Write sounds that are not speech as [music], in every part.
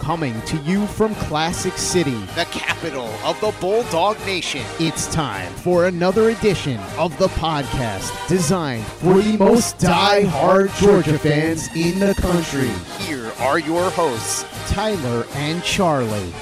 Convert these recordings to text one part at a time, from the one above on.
Coming to you from Classic City, the capital of the Bulldog Nation. it's time for another edition of the podcast designed for the most die-hard Georgia fans in the country, Here are your hosts. Tyler and Charlie.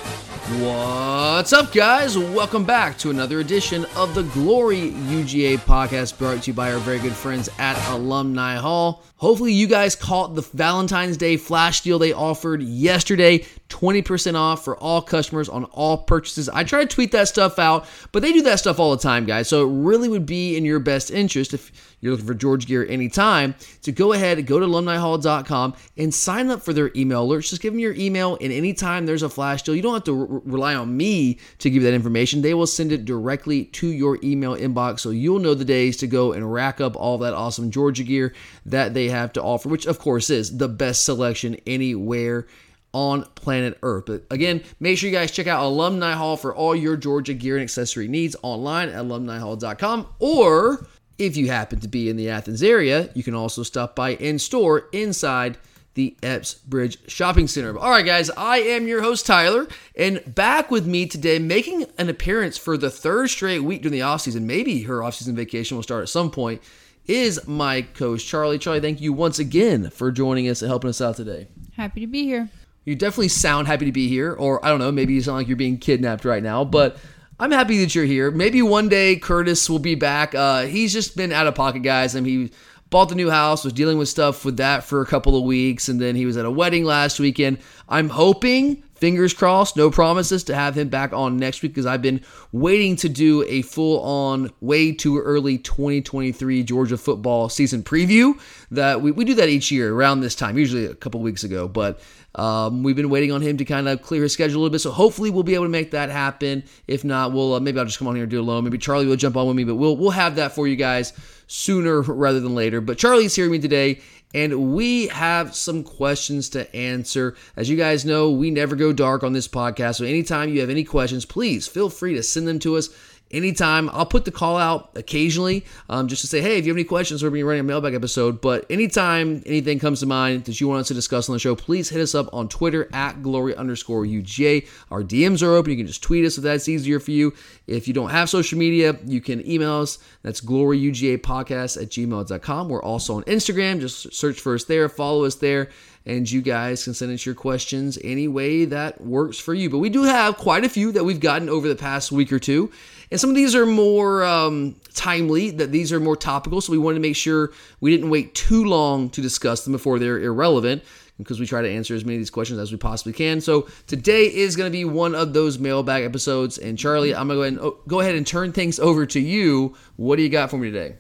What's up, guys? Welcome back to another edition of the Glory UGA podcast brought to you by our very good friends at Alumni Hall. Hopefully, you guys caught the Valentine's Day flash deal they offered yesterday 20% off for all customers on all purchases. I try to tweet that stuff out, but they do that stuff all the time, guys. So it really would be in your best interest if you're looking for George gear anytime to go ahead, and go to alumnihall.com and sign up for their email alerts. Just give them your email, and anytime there's a flash deal, you don't have to re- rely on me to give you that information. They will send it directly to your email inbox, so you'll know the days to go and rack up all that awesome Georgia gear that they have to offer, which of course is the best selection anywhere on planet Earth. But again, make sure you guys check out Alumni Hall for all your Georgia gear and accessory needs online at alumnihall.com. Or if you happen to be in the Athens area, you can also stop by in store inside the Epps Bridge Shopping Center. All right, guys, I am your host, Tyler, and back with me today, making an appearance for the third straight week during the offseason. Maybe her offseason vacation will start at some point. Is my coach Charlie? Charlie, thank you once again for joining us and helping us out today. Happy to be here. You definitely sound happy to be here, or I don't know, maybe you sound like you're being kidnapped right now, but I'm happy that you're here. Maybe one day Curtis will be back. Uh, he's just been out of pocket, guys. I mean, he bought the new house, was dealing with stuff with that for a couple of weeks, and then he was at a wedding last weekend. I'm hoping, fingers crossed, no promises, to have him back on next week because I've been waiting to do a full on, way too early 2023 Georgia football season preview. That we, we do that each year around this time, usually a couple weeks ago, but um, we've been waiting on him to kind of clear his schedule a little bit, so hopefully we'll be able to make that happen. If not, we'll uh, maybe I'll just come on here and do it alone. Maybe Charlie will jump on with me, but we'll we'll have that for you guys sooner rather than later. But Charlie's here with me today, and we have some questions to answer. As you guys know, we never go dark on this podcast, so anytime you have any questions, please feel free to send them to us anytime. I'll put the call out occasionally um, just to say, hey, if you have any questions, we're going to be running a mailbag episode. But anytime anything comes to mind that you want us to discuss on the show, please hit us up on Twitter at glory underscore UGA. Our DMs are open. You can just tweet us if that's easier for you. If you don't have social media, you can email us. That's gloryugapodcast at gmail.com. We're also on Instagram. Just search for us there, follow us there and you guys can send us your questions any way that works for you. But we do have quite a few that we've gotten over the past week or two, and some of these are more um, timely, that these are more topical, so we wanted to make sure we didn't wait too long to discuss them before they're irrelevant. Because we try to answer as many of these questions as we possibly can. So today is going to be one of those mailbag episodes. And Charlie, I'm going to go ahead and, go ahead and turn things over to you. What do you got for me today?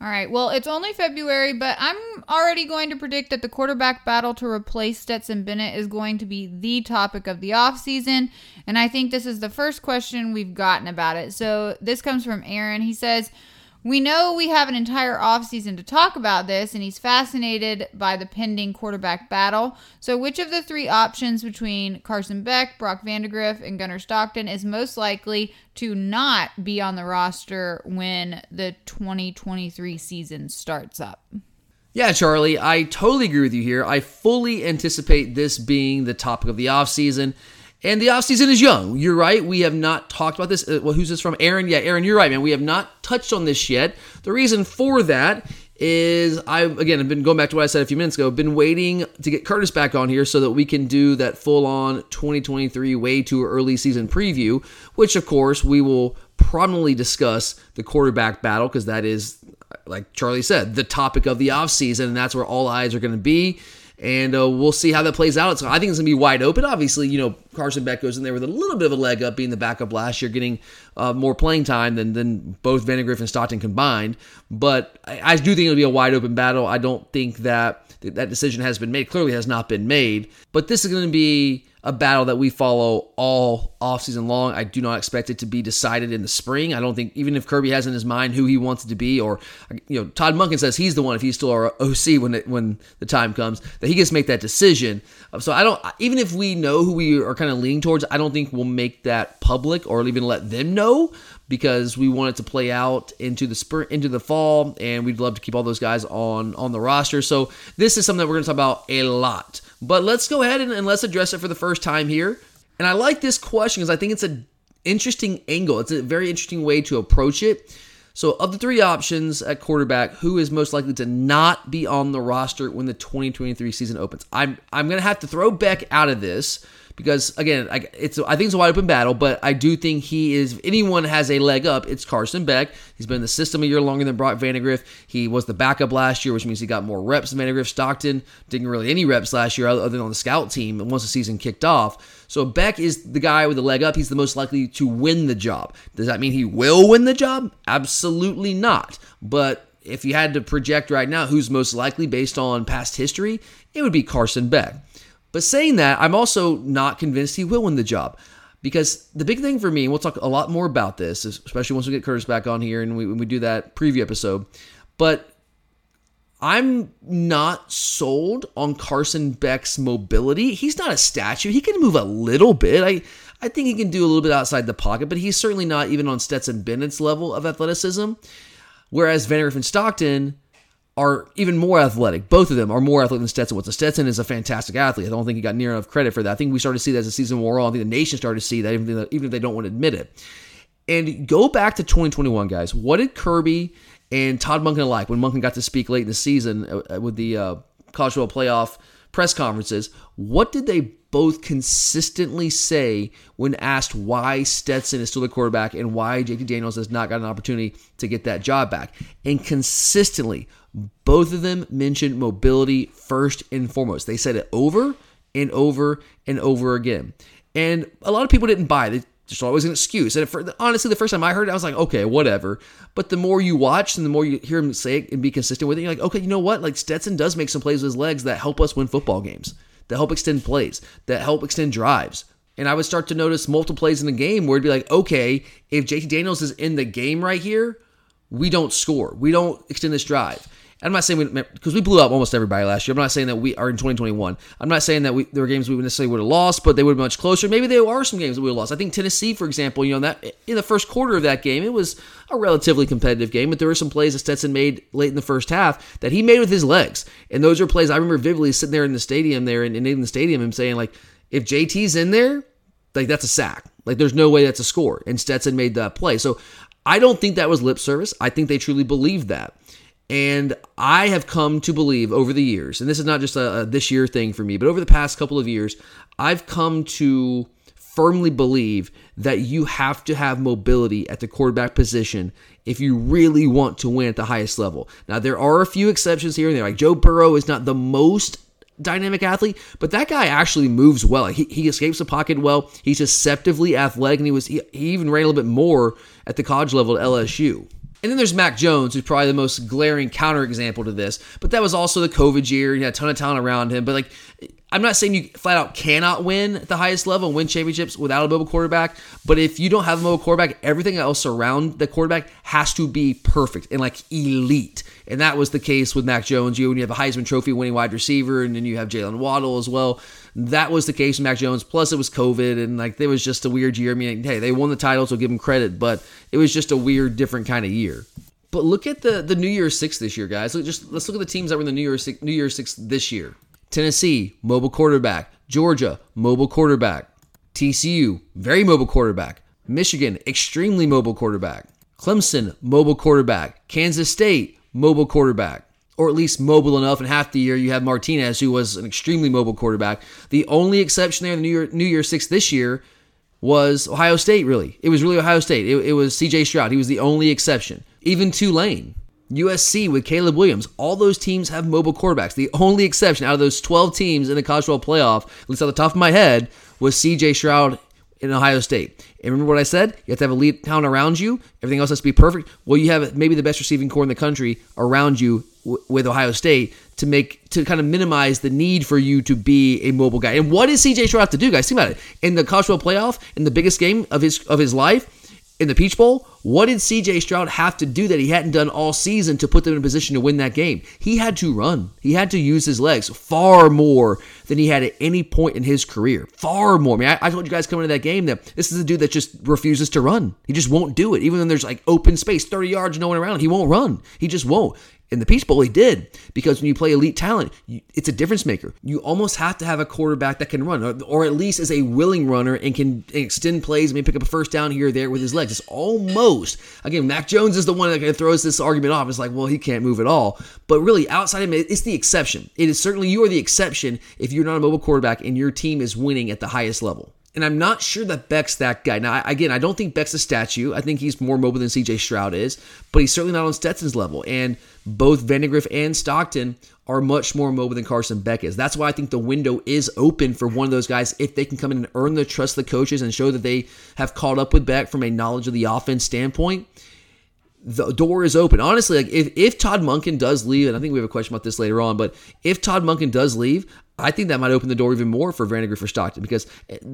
All right. Well, it's only February, but I'm already going to predict that the quarterback battle to replace Stetson Bennett is going to be the topic of the offseason. And I think this is the first question we've gotten about it. So this comes from Aaron. He says, We know we have an entire offseason to talk about this, and he's fascinated by the pending quarterback battle. So, which of the three options between Carson Beck, Brock Vandagriff, and Gunnar Stockton is most likely to not be on the roster when the 2023 season starts up? Yeah, Charlie, I totally agree with you here. I fully anticipate this being the topic of the offseason. And the offseason is young. You're right. We have not talked about this. Uh, well, who's this from? Aaron? Yeah, Aaron, you're right, man. We have not touched on this yet. The reason for that is I again I've been going back to what I said a few minutes ago. Been waiting to get Curtis back on here so that we can do that full on 2023 way too early season preview, which of course we will prominently discuss the quarterback battle because that is like Charlie said the topic of the offseason and that's where all eyes are going to be and uh, we'll see how that plays out. So I think it's gonna be wide open. Obviously, you know Carson Beck goes in there with a little bit of a leg up, being the backup last year, getting uh, more playing time than than both Vandagriff and Stockton combined. But I, I do think it'll be a wide open battle. I don't think that that decision has been made. Clearly, has not been made. But this is going to be a battle that we follow all offseason long. I do not expect it to be decided in the spring. I don't think even if Kirby has in his mind who he wants it to be, or you know, Todd Monken says he's the one if he's still our OC when it, when the time comes that he gets to make that decision. So I don't even if we know who we are kind of leaning towards, I don't think we'll make that public or even let them know because we want it to play out into the spring into the fall and we'd love to keep all those guys on on the roster. So this is something that we're going to talk about a lot. But let's go ahead and, and let's address it for the first time here. And I like this question because I think it's an interesting angle. It's a very interesting way to approach it. So, of the three options at quarterback, who is most likely to not be on the roster when the 2023 season opens? I'm I'm going to have to throw Beck out of this because again, I, it's I think it's a wide open battle, but I do think he is. If anyone has a leg up, it's Carson Beck. He's been in the system a year longer than Brock Vandagriff. He was the backup last year, which means he got more reps than Vandagriff. Stockton didn't really any reps last year, other than on the scout team. Once the season kicked off, so Beck is the guy with the leg up. He's the most likely to win the job. Does that mean he will win the job? Absolutely not. But if you had to project right now who's most likely based on past history, it would be Carson Beck. But saying that, I'm also not convinced he will win the job. Because the big thing for me, and we'll talk a lot more about this, especially once we get Curtis back on here and we, we do that preview episode. But I'm not sold on Carson Beck's mobility. He's not a statue. He can move a little bit. I, I think he can do a little bit outside the pocket, but he's certainly not even on Stetson Bennett's level of athleticism. Whereas Van and Stockton, are even more athletic. Both of them are more athletic than Stetson was. Stetson is a fantastic athlete. I don't think he got near enough credit for that. I think we started to see that as the season wore on. I think the nation started to see that, even, if they don't want to admit it. And go back to 2021, guys. What did Kirby and Todd Monken like when Monken got to speak late in the season uh, with the uh, college football playoff press conferences? What did they both consistently say when asked why Stetson is still the quarterback and why JT Daniels has not got an opportunity to get that job back? And consistently, both of them mentioned mobility first and foremost. They said it over and over and over again. And a lot of people didn't buy it. There's always an excuse. And for, honestly, the first time I heard it, I was like, okay, whatever. But the more you watch and the more you hear him say it and be consistent with it, you're like, okay, you know what? Like Stetson does make some plays with his legs that help us win football games, that help extend plays, that help extend drives. And I would start to notice multiple plays in the game where it'd be like, okay, if JT Daniels is in the game right here, we don't score. We don't extend this drive. I'm not saying we because we, blew up almost everybody last year. I'm not saying that we are in 2021. I'm not saying that we, there were games we necessarily would have lost, but they would have been much closer. Maybe there are some games that we lost. I think Tennessee, for example, you know that in the first quarter of that game, it was a relatively competitive game, but there were some plays that Stetson made late in the first half that he made with his legs, and those are plays I remember vividly sitting there in the stadium there in, in the stadium and saying like, if JT's in there, like that's a sack. Like there's no way that's a score, and Stetson made that play. So I don't think that was lip service. I think they truly believed that. And I have come to believe over the years, and this is not just a, a, this year thing for me, but over the past couple of years, I've come to firmly believe that you have to have mobility at the quarterback position if you really want to win at the highest level. Now, there are a few exceptions here and there. Like Joe Burrow is not the most dynamic athlete, but that guy actually moves well. He, he escapes the pocket well. He's deceptively athletic, and he was he, he even ran a little bit more at the college level at LSU. And then there's Mac Jones, who's probably the most glaring counterexample to this. But that was also the COVID year. He had a ton of talent around him. But like, I'm not saying you flat out cannot win at the highest level and win championships without a mobile quarterback. But if you don't have a mobile quarterback, everything else around the quarterback has to be perfect and like elite. And that was the case with Mac Jones. You when you have a Heisman Trophy winning wide receiver, and then you have Jaylen Waddle as well. That was the case with Mac Jones. Plus, it was COVID, and like it was just a weird year. I mean, hey, they won the title, so give them credit, but it was just a weird, different kind of year. But look at the the New Year's Six this year, guys. Look, just let's look at the teams that were in the New Year's Six, New Year's Six this year. Tennessee, mobile quarterback. Georgia, mobile quarterback. TCU, very mobile quarterback. Michigan, extremely mobile quarterback. Clemson, mobile quarterback. Kansas State, mobile quarterback. Or at least mobile enough. And half the year you have Martinez, who was an extremely mobile quarterback. The only exception there in the New Year New Year Six this year was Ohio State. Really, it was really Ohio State. It, it was C.J. Stroud. He was the only exception. Even Tulane. USC with Caleb Williams. All those teams have mobile quarterbacks. The only exception out of those 12 teams in the college football playoff, at least off the top of my head, was CJ Stroud in Ohio State. And remember what I said? You have to have elite talent around you. Everything else has to be perfect. Well, you have maybe the best receiving corps in the country around you with Ohio State to make to kind of minimize the need for you to be a mobile guy. And what CJ Stroud have to do, guys? Think about it. In the college football playoff, in the biggest game of his of his life, in the Peach Bowl, what did CJ Stroud have to do that he hadn't done all season to put them in a position to win that game? He had to run. He had to use his legs far more than he had at any point in his career. Far more. I mean, I, I told you guys coming into that game that this is a dude that just refuses to run. He just won't do it. Even when there's like open space, 30 yards, no one around, he won't run. He just won't. In the Peach Bowl, he did because when you play elite talent, you, it's a difference maker. You almost have to have a quarterback that can run, or, or at least is a willing runner and can extend plays, maybe pick up a first down here or there with his legs. It's almost again, Mac Jones is the one that kind of throws this argument off. It's like, well, he can't move at all. But really, outside of him, it's the exception. It is certainly you are the exception if you're not a mobile quarterback and your team is winning at the highest level. And I'm not sure that Beck's that guy. Now, again, I don't think Beck's a statue. I think he's more mobile than CJ Stroud is, but he's certainly not on Stetson's level. And both Vandagriff and Stockton are much more mobile than Carson Beck is. That's why I think the window is open for one of those guys if they can come in and earn the trust of the coaches and show that they have caught up with Beck from a knowledge of the offense standpoint. The door is open. Honestly, like if, if Todd Monken does leave, and I think we have a question about this later on, but if Todd Monken does leave, I think that might open the door even more for Vandagriff for Stockton because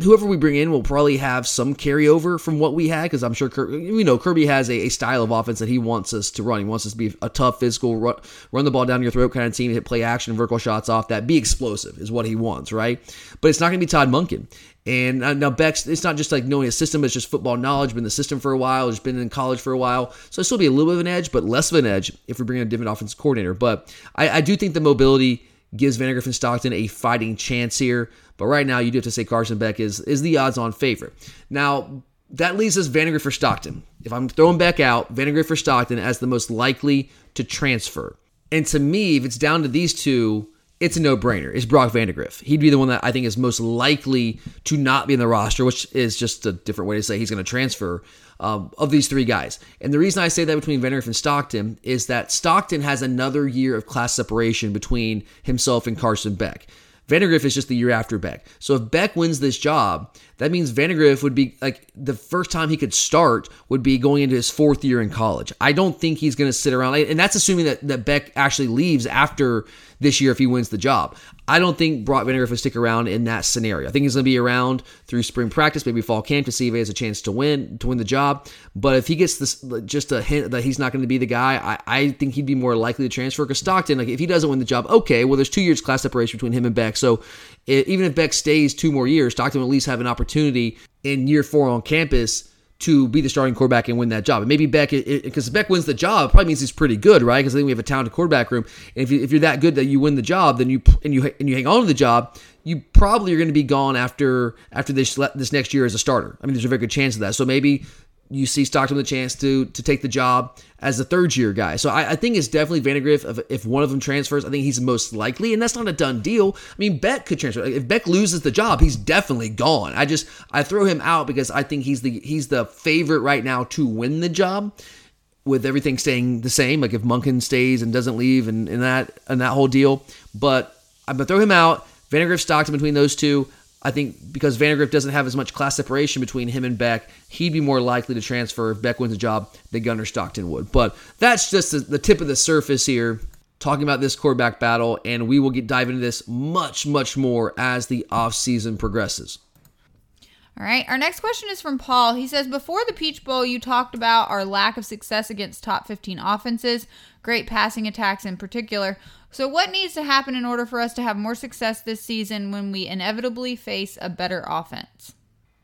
whoever we bring in will probably have some carryover from what we had because I'm sure Kirby, we know Kirby has a, a, style of offense that he wants us to run. He wants us to be a tough, physical, run, run the ball down your throat kind of team, hit play action, vertical shots off that, be explosive is what he wants, right? But it's not going to be Todd Monken. And now Beck's, it's not just like knowing a system, it's just football knowledge, been in the system for a while, just been in college for a while. So it'll still be a little bit of an edge, but less of an edge if we bring in a different offensive coordinator. But I, I do think the mobility gives Vandagriff and Stockton a fighting chance here. But right now, you do have to say Carson Beck is is the odds-on favorite. Now that leaves us Vandagriff for Stockton. If I'm throwing Beck out, Vandagriff for Stockton as the most likely to transfer. And to me, if it's down to these two, it's a no-brainer. It's Brock Vandagriff. He'd be the one that I think is most likely to not be in the roster, which is just a different way to say he's going to transfer um, of these three guys. And the reason I say that between Vandagriff and Stockton is that Stockton has another year of class separation between himself and Carson Beck. Vandagriff is just the year after Beck. So if Beck wins this job, that means Vandagriff would be like the first time he could start would be going into his fourth year in college. I don't think he's going to sit around, and that's assuming that, that Beck actually leaves after this year if he wins the job. I don't think Brock Vandagriff will stick around in that scenario. I think he's going to be around through spring practice, maybe fall camp to see if he has a chance to win to win the job. But if he gets this just a hint that he's not going to be the guy, I, I think he'd be more likely to transfer. Because Stockton, like if he doesn't win the job, okay, well there's two years class separation between him and Beck. So it, even if Beck stays two more years, Stockton will at least have an opportunity in year four on campus to be the starting quarterback and win that job. And maybe Beck, because Beck wins the job, probably means he's pretty good, right? Because I think we have a talented quarterback room. And if, you, if you're that good that you win the job, then you and you and you hang on to the job, you probably are going to be gone after after this this next year as a starter. I mean, there's a very good chance of that. So maybe you see Stockton with a chance to to take the job as a third year guy. So I, I think it's definitely Vandagriff. If, if one of them transfers, I think he's most likely, and that's not a done deal. I mean, Beck could transfer. If Beck loses the job, he's definitely gone. I just I throw him out because I think he's the he's the favorite right now to win the job. With everything staying the same, like if Monken stays and doesn't leave, and, and that and that whole deal, but I'm gonna throw him out. Vandagriff Stockton between those two. I think because Vandagriff doesn't have as much class separation between him and Beck, he'd be more likely to transfer if Beck wins the job than Gunnar Stockton would. But that's just the, the tip of the surface here, talking about this quarterback battle, and we will get dive into this much, much more as the offseason progresses. All right. Our next question is from Paul. He says, Before the Peach Bowl, you talked about our lack of success against top 15 offenses, great passing attacks in particular. So, what needs to happen in order for us to have more success this season when we inevitably face a better offense?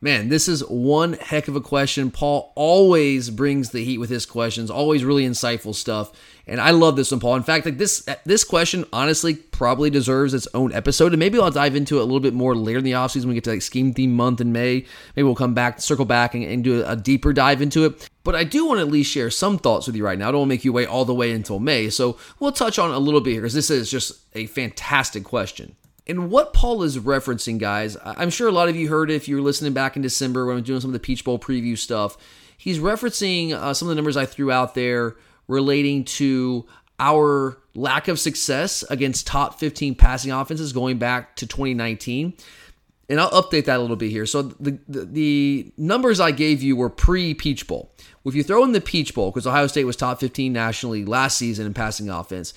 Man, this is one heck of a question. Paul always brings the heat with his questions, always really insightful stuff. And I love this one, Paul. In fact, like this this question honestly probably deserves its own episode. And maybe I'll dive into it a little bit more later in the offseason when we get to like scheme theme month in May. Maybe we'll come back, circle back, and, and do a, a deeper dive into it. But I do want to at least share some thoughts with you right now. I don't want to make you wait all the way until May. So we'll touch on a little bit here because this is just a fantastic question. And what Paul is referencing, guys, I'm sure a lot of you heard it if you were listening back in December when I'm doing some of the Peach Bowl preview stuff. He's referencing uh, some of the numbers I threw out there relating to our lack of success against top 15 passing offenses going back to 2019. And I'll update that a little bit here. So the, the, the numbers I gave you were pre Peach Bowl. If you throw in the Peach Bowl, because Ohio State was top 15 nationally last season in passing offense,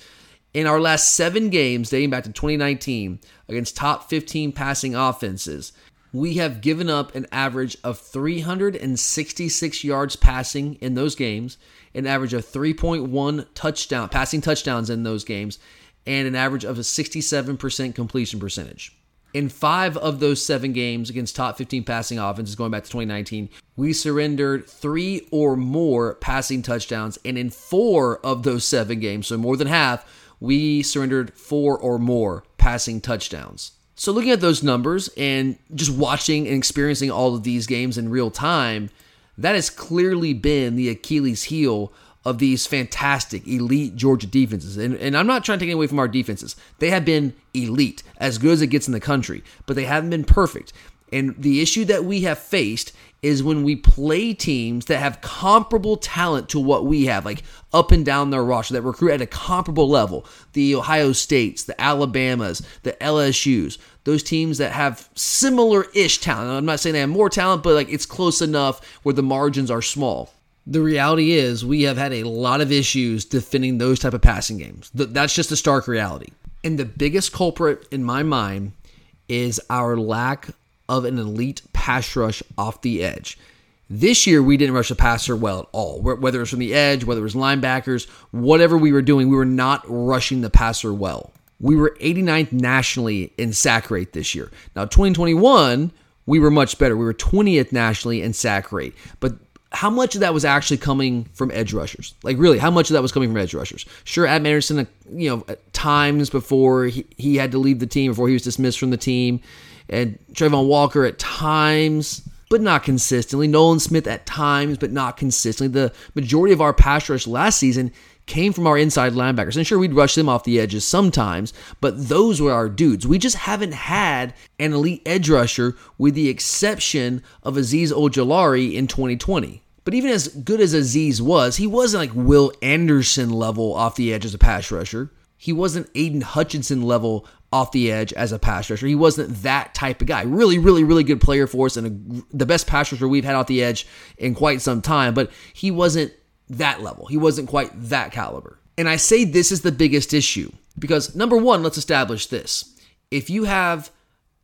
in our last seven games dating back to 2019 against top 15 passing offenses, we have given up an average of 366 yards passing in those games, an average of 3.1 touchdown passing touchdowns in those games, and an average of a 67% completion percentage. In five of those seven games against top 15 passing offenses going back to 2019, we surrendered three or more passing touchdowns. And in four of those seven games, so more than half, we surrendered four or more passing touchdowns. So, looking at those numbers and just watching and experiencing all of these games in real time, that has clearly been the Achilles heel of these fantastic, elite Georgia defenses. And, and I'm not trying to take away from our defenses. They have been elite, as good as it gets in the country, but they haven't been perfect. And the issue that we have faced is when we play teams that have comparable talent to what we have, like up and down their roster, that recruit at a comparable level. The Ohio States, the Alabamas, the LSUs, those teams that have similar ish talent. I'm not saying they have more talent, but like it's close enough where the margins are small. The reality is we have had a lot of issues defending those type of passing games. That's just a stark reality. And the biggest culprit in my mind is our lack of an elite pass rush off the edge. This year, we didn't rush the passer well at all. Whether it was from the edge, whether it was linebackers, whatever we were doing, we were not rushing the passer well. We were 89th nationally in sack rate this year. Now, 2021, we were much better. We were 20th nationally in sack rate. But how much of that was actually coming from edge rushers? Like, really, how much of that was coming from edge rushers? Sure, Adam Anderson, uh, you know, times before he, he had to leave the team, before he was dismissed from the team and Travon Walker at times, but not consistently. Nolan Smith at times, but not consistently. The majority of our pass rush last season came from our inside linebackers. And sure, we'd rush them off the edges sometimes, but those were our dudes. We just haven't had an elite edge rusher with the exception of Azeez Ojulari in 2020. But even as good as Azeez was, he wasn't like Will Anderson level off the edge as a pass rusher. He wasn't Aidan Hutchinson level off the edge as a pass rusher. He wasn't that type of guy. Really, really, really good player for us and a, the best pass rusher we've had off the edge in quite some time, but he wasn't that level. He wasn't quite that caliber. And I say this is the biggest issue because number one, let's establish this. If you have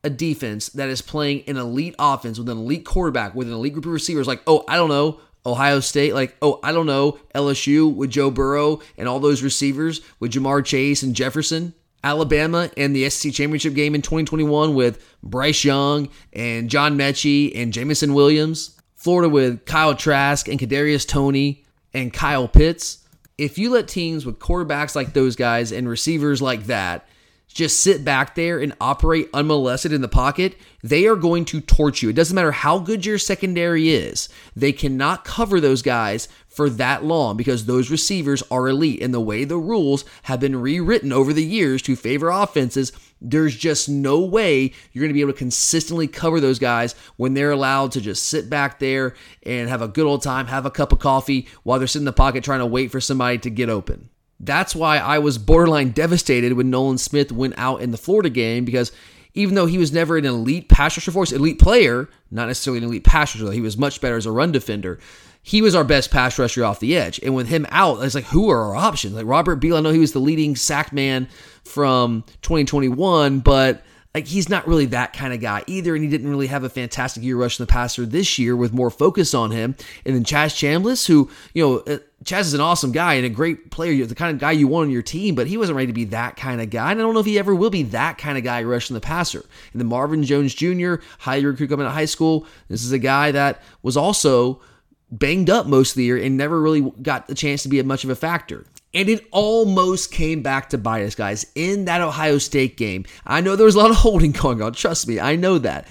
a defense that is playing an elite offense with an elite quarterback, with an elite group of receivers, like, oh, I don't know, Ohio State, like, oh, I don't know, LSU with Joe Burrow and all those receivers with Ja'Marr Chase and Jefferson, Alabama and the SEC championship game in 2021 with Bryce Young and John Metchie and Jameson Williams. Florida with Kyle Trask and Kadarius Toney and Kyle Pitts. If you let teams with quarterbacks like those guys and receivers like that just sit back there and operate unmolested in the pocket, they are going to torch you. It doesn't matter how good your secondary is, they cannot cover those guys for that long because those receivers are elite. And the way the rules have been rewritten over the years to favor offenses, there's just no way you're going to be able to consistently cover those guys when they're allowed to just sit back there and have a good old time, have a cup of coffee while they're sitting in the pocket trying to wait for somebody to get open. That's why I was borderline devastated when Nolan Smith went out in the Florida game because even though he was never an elite pass rusher for us, elite player, not necessarily an elite pass rusher, though he was much better as a run defender. He was our best pass rusher off the edge. And with him out, it's like, who are our options? Like Robert Beal, I know he was the leading sack man from 2021, but like he's not really that kind of guy either, and he didn't really have a fantastic year rushing the passer this year with more focus on him. And then Chaz Chambliss, who you know, uh, Chaz is an awesome guy and a great player, the kind of guy you want on your team, but he wasn't ready to be that kind of guy. And I don't know if he ever will be that kind of guy rushing the passer. And then Marvin Jones Jr., high recruit coming out of high school, this is a guy that was also banged up most of the year and never really got the chance to be much of a factor. And it almost came back to bite us, guys, in that Ohio State game. I know there was a lot of [laughs] holding going on. Trust me, I know that.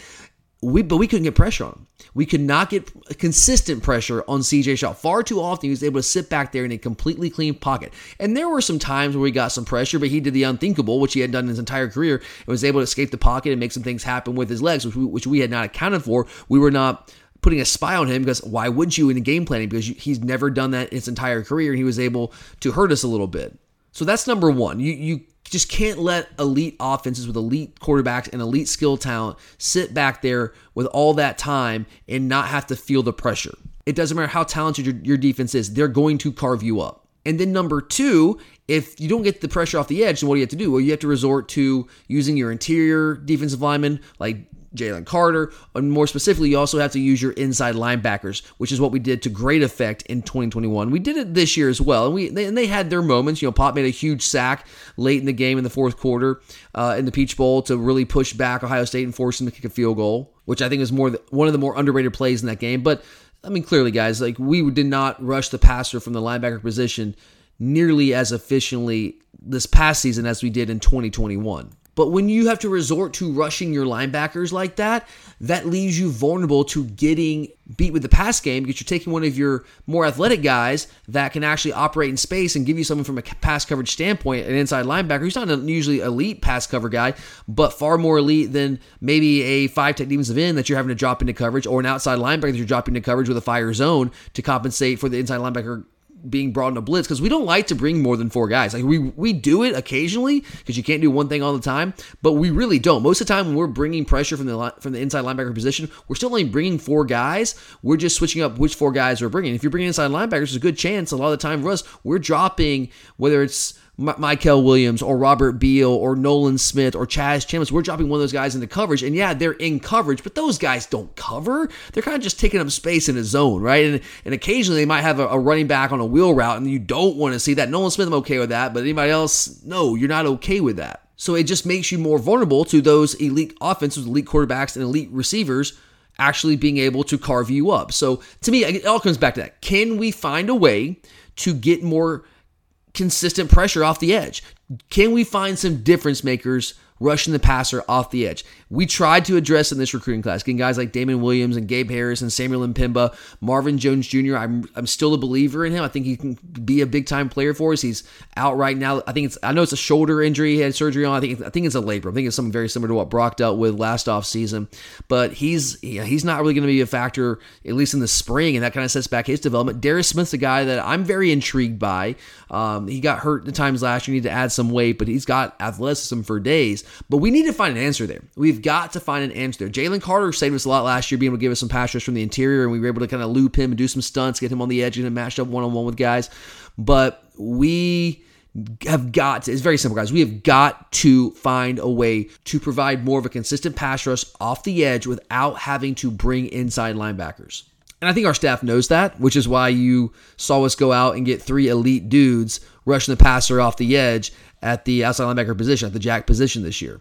We, but we couldn't get pressure on him. We could not get consistent pressure on CJ Shaw. Far too often, he was able to sit back there in a completely clean pocket. And there were some times where we got some pressure, but he did the unthinkable, which he had done his entire career, and was able to escape the pocket and make some things happen with his legs, which we, which we had not accounted for. We were not putting a spy on him because why would you in the game planning? Because he's never done that in his entire career and he was able to hurt us a little bit. So that's number one. You you just can't let elite offenses with elite quarterbacks and elite skill talent sit back there with all that time and not have to feel the pressure. It doesn't matter how talented your, your defense is, they're going to carve you up. And then number two, if you don't get the pressure off the edge, then what do you have to do? Well, you have to resort to using your interior defensive lineman like Jalen Carter, and more specifically, you also have to use your inside linebackers, which is what we did to great effect in 2021. We did it this year as well, and we they, and they had their moments. You know, Pop made a huge sack late in the game in the fourth quarter uh, in the Peach Bowl to really push back Ohio State and force them to kick a field goal, which I think is more one of the more underrated plays in that game. But I mean, clearly, guys, like we did not rush the passer from the linebacker position nearly as efficiently this past season as we did in 2021. But when you have to resort to rushing your linebackers like that, that leaves you vulnerable to getting beat with the pass game because you're taking one of your more athletic guys that can actually operate in space and give you something from a pass coverage standpoint, an inside linebacker. Who's not a usually elite pass cover guy, but far more elite than maybe a five tech defensive end that you're having to drop into coverage or an outside linebacker that you're dropping into coverage with a fire zone to compensate for the inside linebacker being brought in a blitz because we don't like to bring more than four guys. Like we we do it occasionally because you can't do one thing all the time, but we really don't. Most of the time when we're bringing pressure from the from the inside linebacker position, we're still only bringing four guys. We're just switching up which four guys we're bringing. If you're bringing inside linebackers, there's a good chance a lot of the time for us we're dropping whether it's Mykel Williams or Robert Beal or Nolan Smith or Chaz Chambliss. We're dropping one of those guys into coverage. And yeah, they're in coverage, but those guys don't cover. They're kind of just taking up space in a zone, right? And, and occasionally they might have a, a running back on a wheel route, and you don't want to see that. Nolan Smith, I'm okay with that, but anybody else, no, you're not okay with that. So it just makes you more vulnerable to those elite offenses, elite quarterbacks, and elite receivers actually being able to carve you up. So to me, it all comes back to that. Can we find a way to get more consistent pressure off the edge? Can we find some difference makers rushing the passer off the edge. We tried to address in this recruiting class, getting guys like Damon Williams and Gabe Harris and Samuel M'Pemba, Marvin Jones Jr. I'm, I'm still a believer in him. I think he can be a big time player for us. He's out right now. I think it's I know it's a shoulder injury he had surgery on. I think I think it's a labor. I think it's something very similar to what Brock dealt with last off season. But he's he's not really going to be a factor at least in the spring, and that kind of sets back his development. Darris Smith's a guy that I'm very intrigued by. Um, he got hurt the times last year. Need to add some weight, but he's got athleticism for days. But we need to find an answer there. We've got to find an answer there. Jalen Carter saved us a lot last year, being able to give us some pass rush from the interior, and we were able to kind of loop him and do some stunts, get him on the edge, and him matched up one on one with guys. But we have got to, it's very simple, guys. We have got to find a way to provide more of a consistent pass rush off the edge without having to bring inside linebackers. And I think our staff knows that, which is why you saw us go out and get three elite dudes rushing the passer off the edge at the outside linebacker position, at the jack position this year.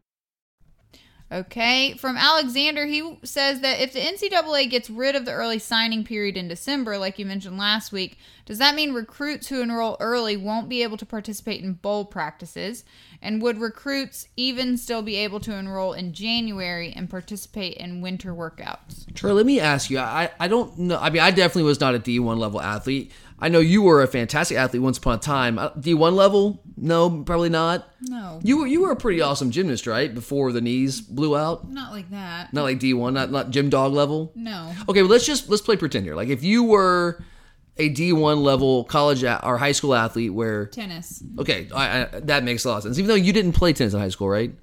Okay. From Alexander, he says that if the NCAA gets rid of the early signing period in December, like you mentioned last week, does that mean recruits who enroll early won't be able to participate in bowl practices? And would recruits even still be able to enroll in January and participate in winter workouts? Troy, let me ask you. I, I don't know. I mean, I definitely was not a D1 level athlete. I know you were a fantastic athlete once upon a time. Uh, D1 level? No, probably not. No. You were you were a pretty awesome gymnast, right? Before the knees blew out. Not like that. Not like D1, not not gym dog level. No. Okay, well, let's just let's play pretend here. Like if you were a D1 level college a- or high school athlete where Tennis. Okay, I, I, that makes a lot of sense. Even though you didn't play tennis in high school, right?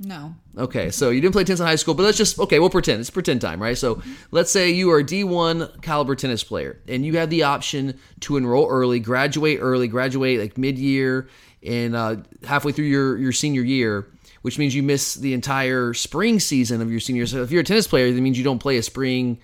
No. Okay, so you didn't play tennis in high school, but let's just okay, we'll pretend it's pretend time, right? So let's say you are a D1 caliber tennis player, and you have the option to enroll early, graduate early, graduate like mid year, and uh, halfway through your your senior year, which means you miss the entire spring season of your senior. So if you're a tennis player, that means you don't play a spring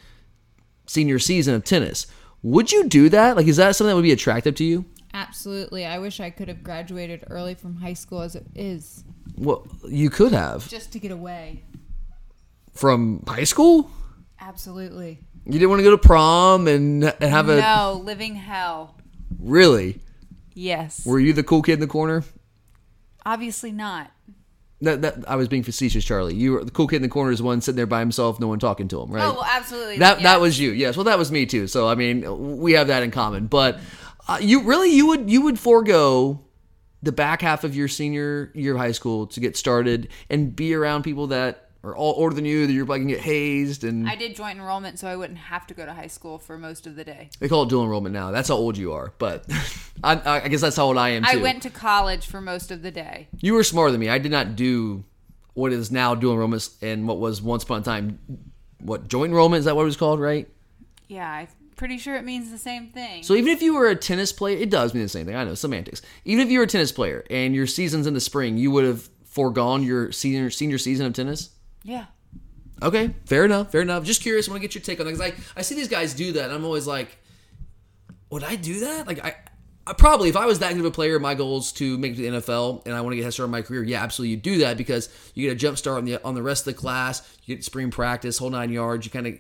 senior season of tennis. Would you do that? Like, is that something that would be attractive to you? Absolutely. I wish I could have graduated early from high school as it is, Well, you could have just to get away. from high school. Absolutely. You didn't want to go to prom and, and have a no, living hell. really. Yes. Were you the cool kid in the corner? Obviously not. That, that I was being facetious, Charlie. You were the cool kid in the corner is one sitting there by himself, no one talking to him, right? Oh, well, absolutely. That yeah. that was you. Yes. Well, that was me too. So I mean, we have that in common. But uh, you really you would you would forego the back half of your senior year of high school to get started and be around people that are all older than you that you're like can get hazed and I did joint enrollment, so I wouldn't have to go to high school for most of the day. they call it dual enrollment now. That's how old you are. But [laughs] I, I guess that's how old I am too. I went to college for most of the day. You were smarter than me. I did not do what is now dual enrollment and what was once upon a time what joint enrollment is that what it was called, right? Yeah, I'm pretty sure it means the same thing. So even if you were a tennis player, it does mean the same thing. I know semantics. Even if you were a tennis player and your season's in the spring, you would have foregone your senior senior season of tennis. Yeah. Okay, fair enough, fair enough. Just curious, I want to get your take on that because I, I see these guys do that. And I'm always like, would I do that? Like I, I probably if I was that good of a player, my goal is to make it to the NFL and I want to get a head start in my career. Yeah, absolutely, you do that because you get a jump start on the on the rest of the class. You get spring practice, whole nine yards. You kind of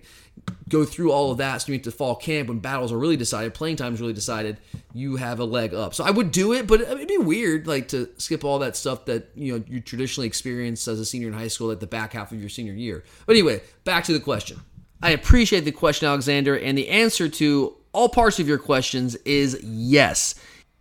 go through all of that. So you get to fall camp when battles are really decided, playing time is really decided. You have a leg up. So I would do it, but it'd be weird like to skip all that stuff that you know you traditionally experience as a senior in high school at the back half of your senior year. But anyway, back to the question. I appreciate the question, Alexander, and the answer to all parts of your questions is yes.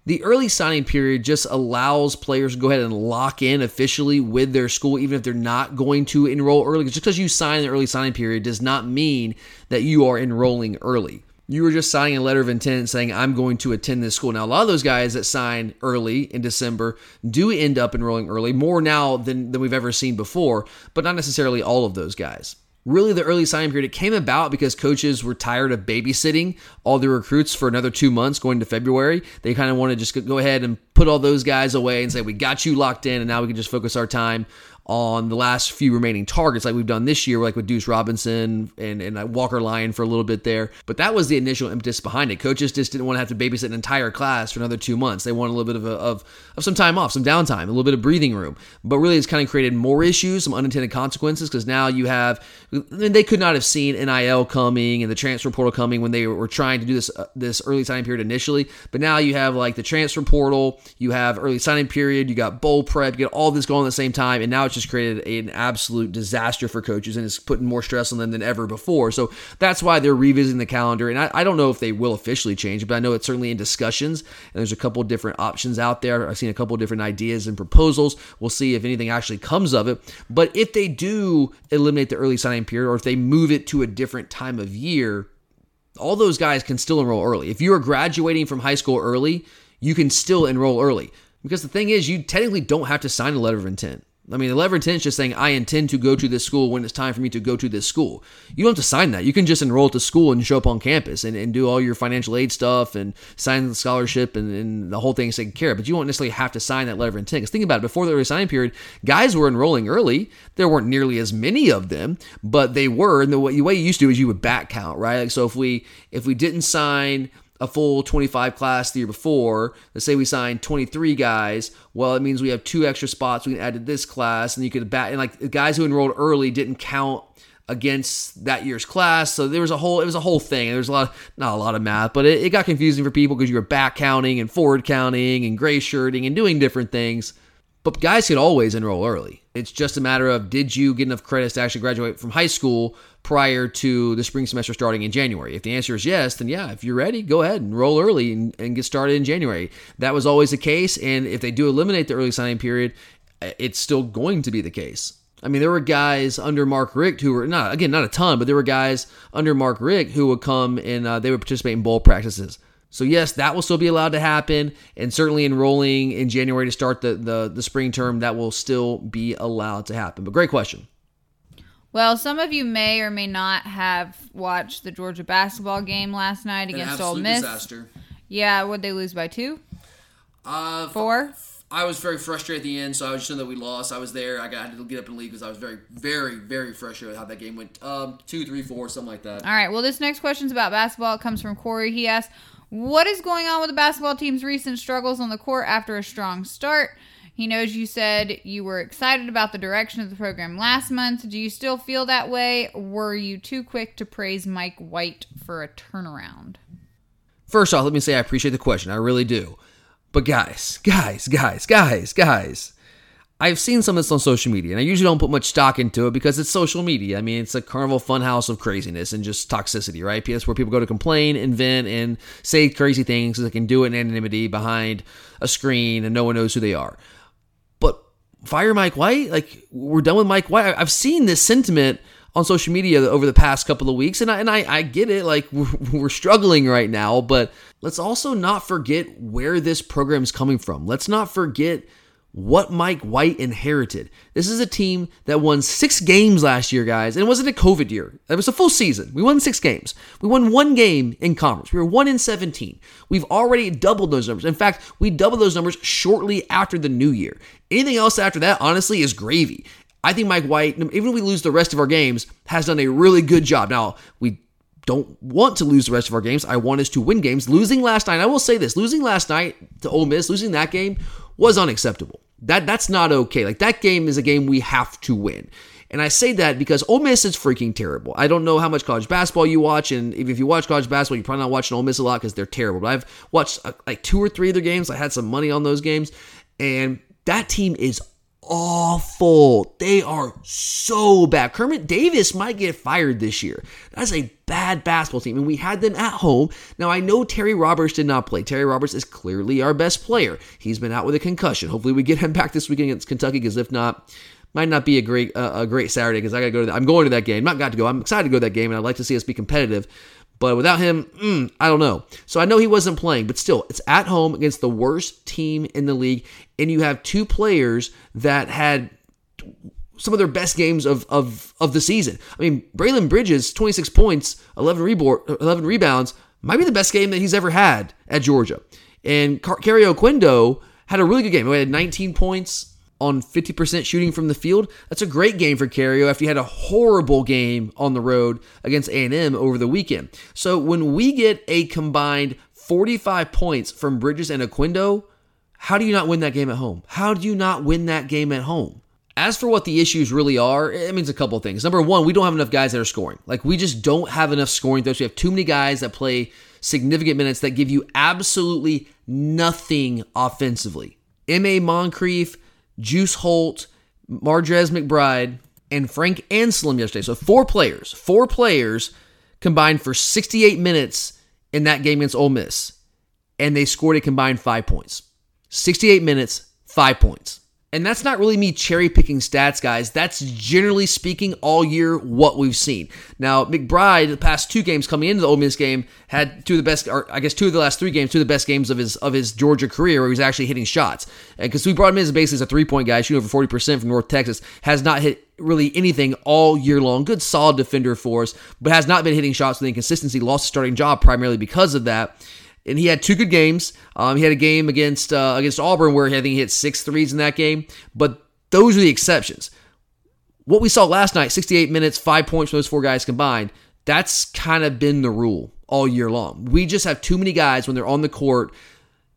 The early signing period just allows players to go ahead and lock in officially with their school, even if they're not going to enroll early. Just because you sign the early signing period does not mean that you are enrolling early. You were just signing a letter of intent saying, I'm going to attend this school. Now, a lot of those guys that sign early in December do end up enrolling early, more now than, than we've ever seen before, but not necessarily all of those guys really the early signing period. It came about because coaches were tired of babysitting all the recruits for another two months going to february. They kind of want to just go ahead and put all those guys away and say we got you locked in and now we can just focus our time on the last few remaining targets like we've done this year like with deuce robinson and, and walker lyon for a little bit there. But that was the initial impetus behind it. Coaches just didn't want to have to babysit an entire class for another two months. They want a little bit of, a, of, of some time off some downtime a little bit of breathing room. But really it's kind of created more issues some unintended consequences because now you have they could not have seen nil coming and the transfer portal coming when they were trying to do this uh, this early signing period initially. But now you have like the transfer portal you have early signing period you got bowl prep you get all this going at the same time and now it's just created an absolute disaster for coaches and it's putting more stress on them than ever before. So that's why they're revisiting the calendar. And I, I don't know if they will officially change but I know it's certainly in discussions. And there's a couple different options out there. I've seen a couple different ideas and proposals. We'll see if anything actually comes of it. But if they do eliminate the early signing period or if they move it to a different time of year, all those guys can still enroll early. If you are graduating from high school early, you can still enroll early. Because the thing is, you technically don't have to sign a letter of intent. I mean, the letter of intent is just saying, I intend to go to this school when it's time for me to go to this school. You don't have to sign that. You can just enroll at the school and show up on campus and, and do all your financial aid stuff and sign the scholarship and, and the whole thing is taken care of. But you won't necessarily have to sign that letter of intent. Because think about it, before the early signing period, guys were enrolling early. There weren't nearly as many of them, but they were. And the way, the way you used to do is you would back count, right? Like, so if we if we didn't sign a full 25 class the year before, let's say we signed 23 guys, well, it means we have two extra spots we can add to this class, and you could bat and like the guys who enrolled early didn't count against that year's class. So there was a whole it was a whole thing. There was a lot of, not a lot of math, but it, it got confusing for people because you were back counting and forward counting and gray shirting and doing different things. But guys could always enroll early. It's just a matter of did you get enough credits to actually graduate from high school prior to the spring semester starting in January? If the answer is yes, then yeah, if you're ready, go ahead and roll early and, and get started in January. That was always the case. And if they do eliminate the early signing period, it's still going to be the case. I mean, there were guys under Mark Richt who were not again not a ton, but there were guys under Mark Richt who would come and uh, they would participate in bowl practices. So yes, that will still be allowed to happen, and certainly enrolling in January to start the the, the spring term that will still be allowed to happen. But great question. Well, some of you may or may not have watched the Georgia basketball game last night An against Ole absolute Miss. disaster. Yeah, would they lose by two? Uh, Four? I was very frustrated at the end, so I was just know that we lost. I was there. I got to get up and leave because I was very, very, very frustrated with how that game went. Um, two, three, four, something like that. All right. Well, this next question is about basketball. It comes from Corey. He asks, "What is going on with the basketball team's recent struggles on the court after a strong start?" He knows you said you were excited about the direction of the program last month. Do you still feel that way? Were you too quick to praise Mike White for a turnaround? First off, let me say I appreciate the question. I really do. But guys, guys, guys, guys, guys, I've seen some of this on social media, and I usually don't put much stock into it because it's social media. I mean, it's a carnival funhouse of craziness and just toxicity, right? That's where people go to complain, invent, and say crazy things so they can do it in anonymity behind a screen and no one knows who they are. Fire Mike White? Like, we're done with Mike White. I've seen this sentiment on social media over the past couple of weeks, and I, and I, I get it. Like, [laughs] we're, we're struggling right now, but let's also not forget where this program is coming from. Let's not forget what Mike White inherited. This is a team that won six games last year, guys, and it wasn't a COVID year. It was a full season. We won six games. We won one game in conference. We were one in 17. We've already doubled those numbers. In fact, we doubled those numbers shortly after the new year. Anything else after that, honestly, is gravy. I think Mike White, even if we lose the rest of our games, has done a really good job. Now, we don't want to lose the rest of our games. I want us to win games. Losing last night, I will say this: losing last night to Ole Miss, losing that game was unacceptable. That that's not okay. Like that game is a game we have to win. And I say that because Ole Miss is freaking terrible. I don't know how much college basketball you watch, and if you watch college basketball, you're probably not watching Ole Miss a lot because they're terrible. But I've watched uh, like two or three of their games. I had some money on those games, and that team is awful. They are so bad. Kermit Davis might get fired this year. That's a bad basketball team, and we had them at home. Now, I know Terry Roberts did not play. Terry Roberts is clearly our best player. He's been out with a concussion. Hopefully, we get him [laughs] back this weekend against Kentucky, because if not, might not be a great uh, a great Saturday because I got to go to that. I'm going to that game. Not got to go. I'm excited to go to that game, and I'd like to see us be competitive. But without him, mm, I don't know. So I know he wasn't playing, but still, it's at home against the worst team in the league, and you have two players that had some of their best games of of, of the season. I mean, Braelen Bridges, 26 points, 11 rebound, 11 rebounds, might be the best game that he's ever had at Georgia. And Car- Kario Oquendo had a really good game. He had 19 points on 50% shooting from the field. That's a great game for Kario after he had a horrible game on the road against A&M over the weekend. So when we get a combined 45 points from Bridges and Oquendo, how do you not win that game at home? How do you not win that game at home? As for what the issues really are, it means a couple of things. Number one, we don't have enough guys that are scoring. Like we just don't have enough scoring threats. We have too many guys that play significant minutes that give you absolutely nothing offensively. M.A. Moncrieffe, Juice Holt, Mardrez McBride, and Frank Anselem yesterday. So four players, four players combined for 68 minutes in that game against Ole Miss, and they scored a combined five points. 68 minutes, five points. And that's not really me cherry picking stats, guys. That's generally speaking all year what we've seen. Now, McBride, the past two games coming into the Ole Miss game, had two of the best, or I guess two of the last three games, two of the best games of his of his Georgia career, where he was actually hitting shots. And because we brought him in as basically as a three point guy, shooting over forty percent from North Texas, has not hit really anything all year long. Good, solid defender for us, but has not been hitting shots with any consistency. Lost his starting job primarily because of that and he had two good games. Um, he had a game against uh, against Auburn where I think he hit six threes in that game, but those are the exceptions. What we saw last night, 68 minutes, five points from those four guys combined, that's kind of been the rule all year long. We just have too many guys when they're on the court.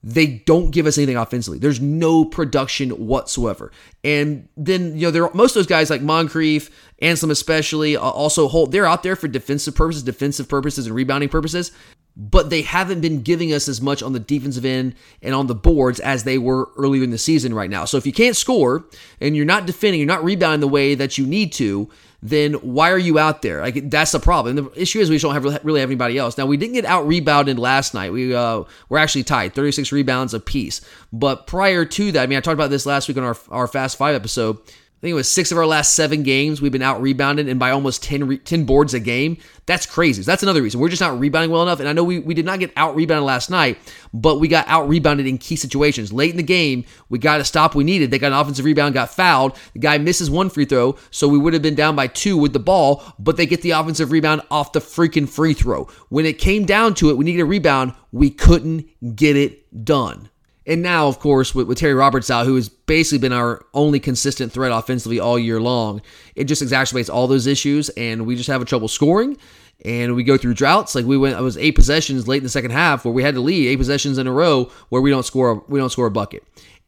They don't give us anything offensively. There's no production whatsoever. And then, you know, there most of those guys like Moncrieffe, Anselem especially, uh, also hold they're out there for defensive purposes, defensive purposes, and rebounding purposes but they haven't been giving us as much on the defensive end and on the boards as they were earlier in the season right now. So if you can't score and you're not defending, you're not rebounding the way that you need to, then why are you out there? Like that's the problem. And the issue is we don't have really have anybody else. Now we didn't get out rebounded last night. We uh, were actually tied, 36 rebounds apiece. But prior to that, I mean, I talked about this last week on our our Fast Five episode. I think it was six of our last seven games we've been out rebounded and by almost 10, re- 10 boards a game. That's crazy. So that's another reason. We're just not rebounding well enough. And I know we, we did not get out rebounded last night, but we got out rebounded in key situations. Late in the game, we got a stop we needed. They got an offensive rebound, got fouled. The guy misses one free throw, so we would have been down by two with the ball, but they get the offensive rebound off the freaking free throw. When it came down to it, we needed a rebound. We couldn't get it done. And now, of course, with, with Terry Roberts out, who has basically been our only consistent threat offensively all year long, it just exacerbates all those issues, and we just have a trouble scoring. And we go through droughts. Like we went, it was eight possessions late in the second half where we had to lead eight possessions in a row where we don't score, we don't score a bucket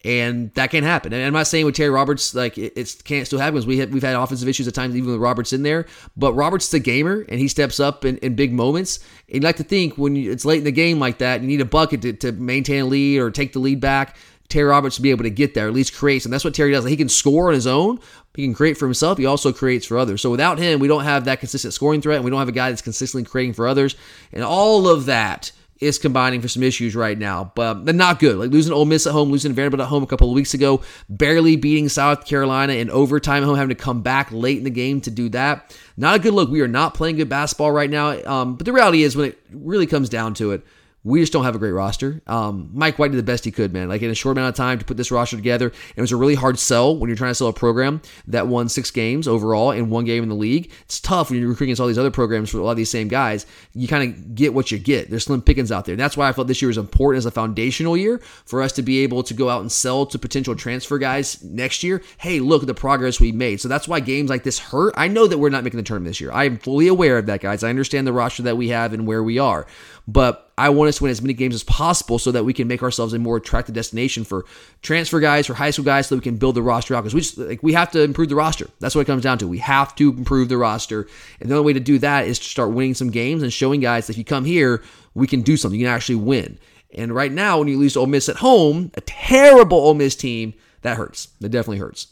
and that can't happen. And I'm not saying with Terry Roberts like it, it can't still happen because we have, we've had offensive issues at times even with Roberts in there. But Roberts is a gamer and he steps up in, in big moments. And you like to think when you, it's late in the game like that, you need a bucket to, to maintain a lead or take the lead back. Terry Roberts to be able to get there, at least create, and that's what Terry does. Like he can score on his own, he can create for himself. He also creates for others. So without him, we don't have that consistent scoring threat, and we don't have a guy that's consistently creating for others. And all of that is combining for some issues right now, but they're not good. Like losing Ole Miss at home, losing Vanderbilt at home a couple of weeks ago, barely beating South Carolina in overtime at home, having to come back late in the game to do that. Not a good look. We are not playing good basketball right now. Um, but the reality is, when it really comes down to it, we just don't have a great roster. Um, Mike White did the best he could, man. Like in a short amount of time to put this roster together. It was a really hard sell when you're trying to sell a program that won six games overall in one game in the league. It's tough when you're recruiting against all these other programs for a lot of these same guys. You kind of get what you get. There's slim pickings out there. And that's why I felt this year was important as a foundational year for us to be able to go out and sell to potential transfer guys next year. Hey, look at the progress we made. So that's why games like this hurt. I know that we're not making the tournament this year. I am fully aware of that, guys. I understand the roster that we have and where we are. But I want us to win as many games as possible so that we can make ourselves a more attractive destination for transfer guys, for high school guys, so that we can build the roster out. Because we just like we have to improve the roster. That's what it comes down to. We have to improve the roster, and the only way to do that is to start winning some games and showing guys that if you come here, we can do something. You can actually win. And right now, when you lose to Ole Miss at home, a terrible Ole Miss team, that hurts. That definitely hurts.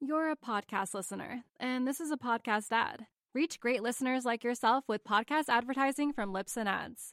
You're a podcast listener, and this is a podcast ad. Reach great listeners like yourself with podcast advertising from Libsyn Ads.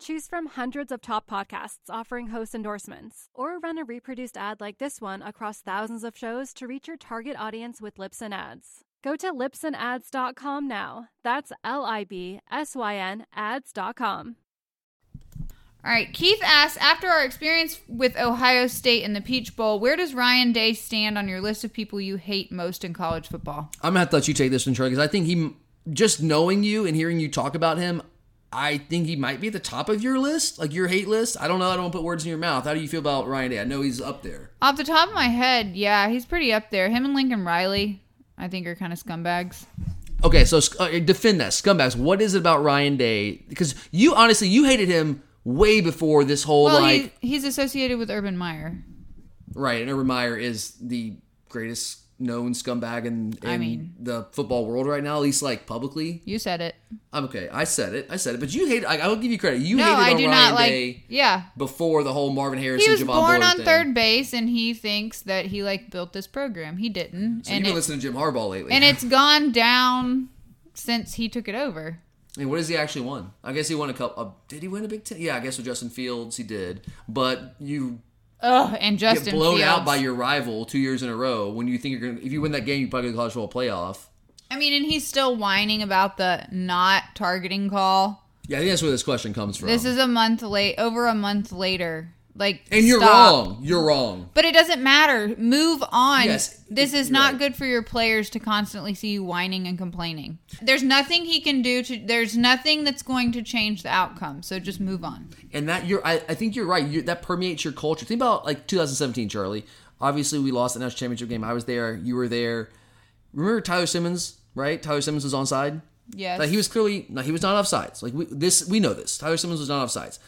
Choose from hundreds of top podcasts offering host endorsements, or run a reproduced ad like this one across thousands of shows to reach your target audience with Libsyn Ads. Go to libsynads.com now. That's L I B S Y N ads.com. All right, Keith asks After our experience with Ohio State in the Peach Bowl, where does Ryan Day stand on your list of people you hate most in college football? I'm gonna have to let you take this one, Troy, because I think he, just knowing you and hearing you talk about him, I think he might be at the top of your list, like your hate list. I don't know. I don't want to put words in your mouth. How do you feel about Ryan Day? I know he's up there. Off the top of my head, yeah, he's pretty up there. Him and Lincoln Riley, I think, are kind of scumbags. Okay, so uh, defend that scumbags. What is it about Ryan Day? Because you honestly, you hated him way before this whole well, like he, he's associated with Urban Meyer. right. And Urban Meyer is the greatest known scumbag in, in I mean- the football world right now, at least like publicly. You said it. I'm okay. I said it. I said it. But you hate. I, I will give you credit. You no, hated I on do Ryan not like. Yeah, before the whole Marvin Harrison. he was Javon born Bullard on thing. thing. base, and he thinks that he like built this program. He didn't, So and you've been listening to Jim Harbaugh lately. and it's gone down since he took it over. I mean, what has he actually won? I guess he won a couple. Uh, did he win a Big Ten? Yeah, I guess with Justin Fields he did. But you Ugh, and Justin get blown Fields. out by your rival two years in a row when you think you're gonna. If you win that game, you probably go to college football playoff. I mean, and he's still whining about the not targeting call. Yeah, I think that's where this question comes from. This is a month late, over a month later. Like, and you're stop. wrong. You're wrong. But it doesn't matter. Move on. Yes, this is not right. good for your players to constantly see you whining and complaining. There's nothing he can do to. There's nothing that's going to change the outcome. So just move on. And that you're. I, I think you're right. you that permeates your culture. Think about like 2017, Charlie. Obviously, we lost the national championship game. I was there. You were there. Remember Tyler Simmons, right? Tyler Simmons was onside. Yes. Like he was clearly no, he was not offsides. Like we, this, we know this. Tyler Simmons was not offsides.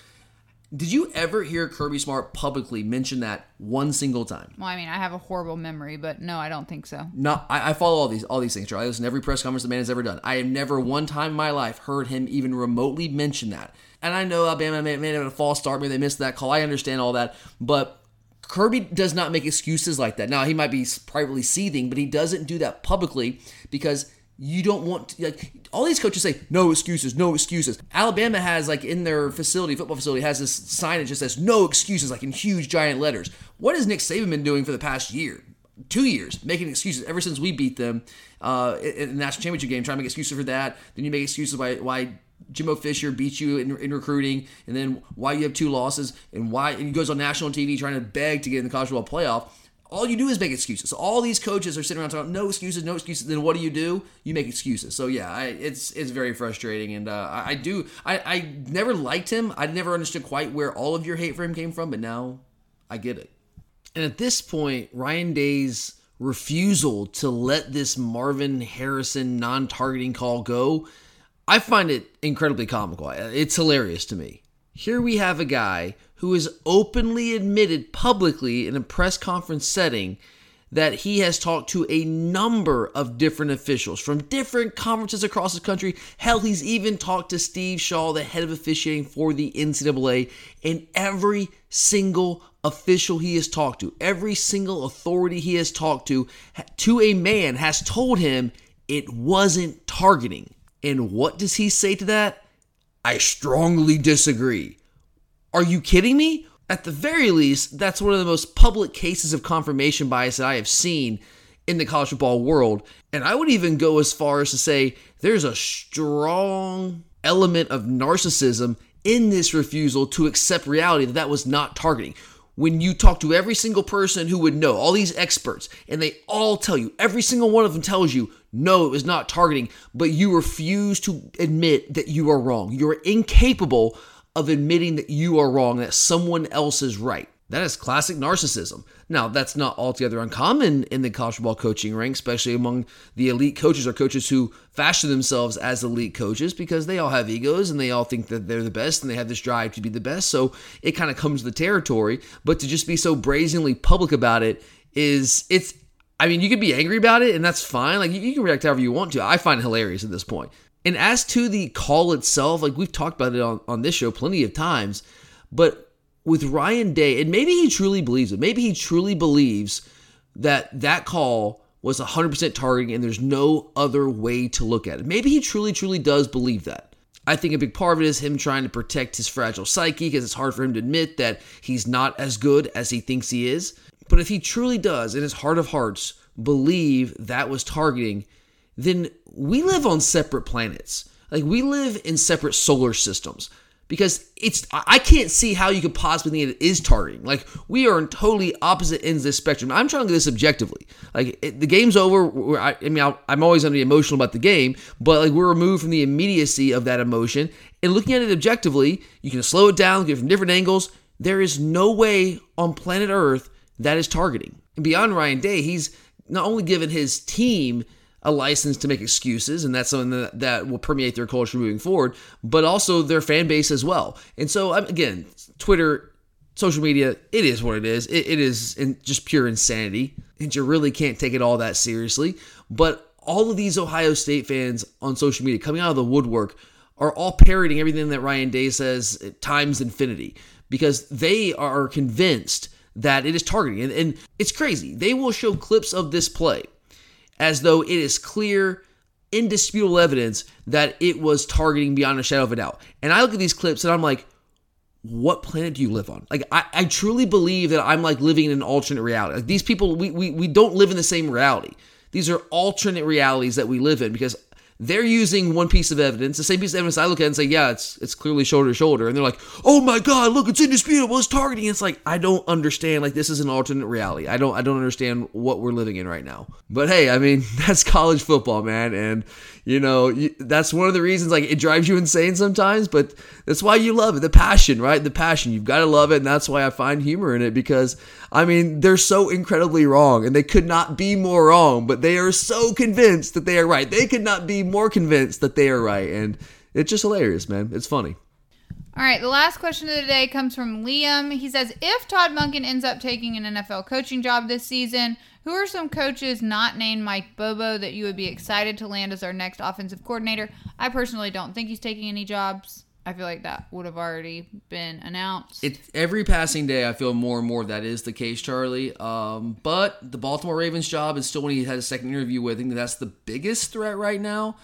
Did you ever hear Kirby Smart publicly mention that one single time? Well, I mean, I have a horrible memory, but no, I don't think so. No, I, I follow all these all these things. I listen to every press conference the man has ever done. I have never one time in my life heard him even remotely mention that. And I know Alabama may, may have had a false start, maybe they missed that call. I understand all that, but Kirby does not make excuses like that. Now he might be privately seething, but he doesn't do that publicly because you don't want to, like all these coaches say no excuses, no excuses. Alabama has like in their facility, football facility, has this sign that just says no excuses, like in huge giant letters. What has Nick Saban been doing for the past year? Two years making excuses ever since we beat them uh, in the national championship game, trying to make excuses for that. Then you make excuses why why Jimbo Fisher beat you in, in recruiting, and then why you have two losses, and why and he goes on national TV trying to beg to get in the college football playoff. All you do is make excuses. So all these coaches are sitting around talking, no excuses, no excuses. Then what do you do? You make excuses. So yeah, I, it's it's very frustrating, and uh, I, I do I, I never liked him. I never understood quite where all of your hate for him came from, but now I get it. And at this point, Ryan Day's refusal to let this Marvin Harrison non-targeting call go, I find it incredibly comical. It's hilarious to me. Here we have a guy who has openly admitted publicly in a press conference setting that he has talked to a number of different officials from different conferences across the country. Hell, he's even talked to Steve Shaw, the head of officiating for the NCAA, and every single official he has talked to, every single authority he has talked to, to a man has told him it wasn't targeting. And what does he say to that? I strongly disagree. Are you kidding me? At the very least, that's one of the most public cases of confirmation bias that I have seen in the college football world. And I would even go as far as to say there's a strong element of narcissism in this refusal to accept reality that that was not targeting. When you talk to every single person who would know, all these experts, and they all tell you, every single one of them tells you, no, it was not targeting, but you refuse to admit that you are wrong. You're incapable of admitting that you are wrong, that someone else is right. That is classic narcissism. Now, that's not altogether uncommon in the college football coaching ranks, especially among the elite coaches or coaches who fashion themselves as elite coaches because they all have egos and they all think that they're the best and they have this drive to be the best. So it kind of comes to the territory. But to just be so brazenly public about it is, it's, I mean, you could be angry about it and that's fine. Like, you, you can react however you want to. I find it hilarious at this point. And as to the call itself, like we've talked about it on, on this show plenty of times, but with Ryan Day, and maybe he truly believes it. Maybe he truly believes that that call was 100% targeting and there's no other way to look at it. Maybe he truly, truly does believe that. I think a big part of it is him trying to protect his fragile psyche because it's hard for him to admit that he's not as good as he thinks he is. But if he truly does, in his heart of hearts, believe that was targeting, then we live on separate planets. Like we live in separate solar systems. because it's I can't see how you could possibly think it is targeting. Like we are on totally opposite ends of this spectrum. I'm trying to do this objectively. Like it, the game's over. I, I mean, i am always going to be emotional about the game, but like we're removed from the immediacy of that emotion and looking at it objectively. You can slow it down, get it from different angles. There is no way on planet Earth that is targeting. And beyond Ryan Day, he's not only given his team a license to make excuses, and that's something that, that will permeate their culture moving forward, but also their fan base as well. And so, again, Twitter, social media, it is what it is. it, it is in just pure insanity, and you really can't take it all that seriously. But all of these Ohio State fans on social media coming out of the woodwork are all parroting everything that Ryan Day says times infinity because they are convinced that it is targeting. And, and it's crazy. They will show clips of this play as though it is clear, indisputable evidence that it was targeting beyond a shadow of a doubt. And I look at these clips and I'm like, what planet do you live on? Like, I, I truly believe that I'm like living in an alternate reality. Like, these people, we, we, we don't live in the same reality. These are alternate realities that we live in because they're using one piece of evidence, the same piece of evidence I look at and say, yeah, it's it's clearly shoulder to shoulder. And they're like, oh my God, look, it's indisputable, it's targeting. It's like, I don't understand. Like, this is an alternate reality. I don't I don't understand what we're living in right now. But hey, I mean, [laughs] that's college football, man. And you know, that's one of the reasons like it drives you insane sometimes, but that's why you love it. The passion, right? The passion. You've got to love it, and that's why I find humor in it because I mean, they're so incredibly wrong and they could not be more wrong, but they are so convinced that they are right. They could not be more convinced that they are right, and it's just hilarious, man. It's funny. All right, the last question of the day comes from Liam. He says, "If Todd Monken ends up taking an NFL coaching job this season, who are some coaches not named Mike Bobo that you would be excited to land as our next offensive coordinator? I personally don't think he's taking any jobs. I feel like that would have already been announced. Every passing day, I feel more and more that is the case, Charlie. Um, but the Baltimore Ravens job is still when he had a second interview with. I think that's the biggest threat right now.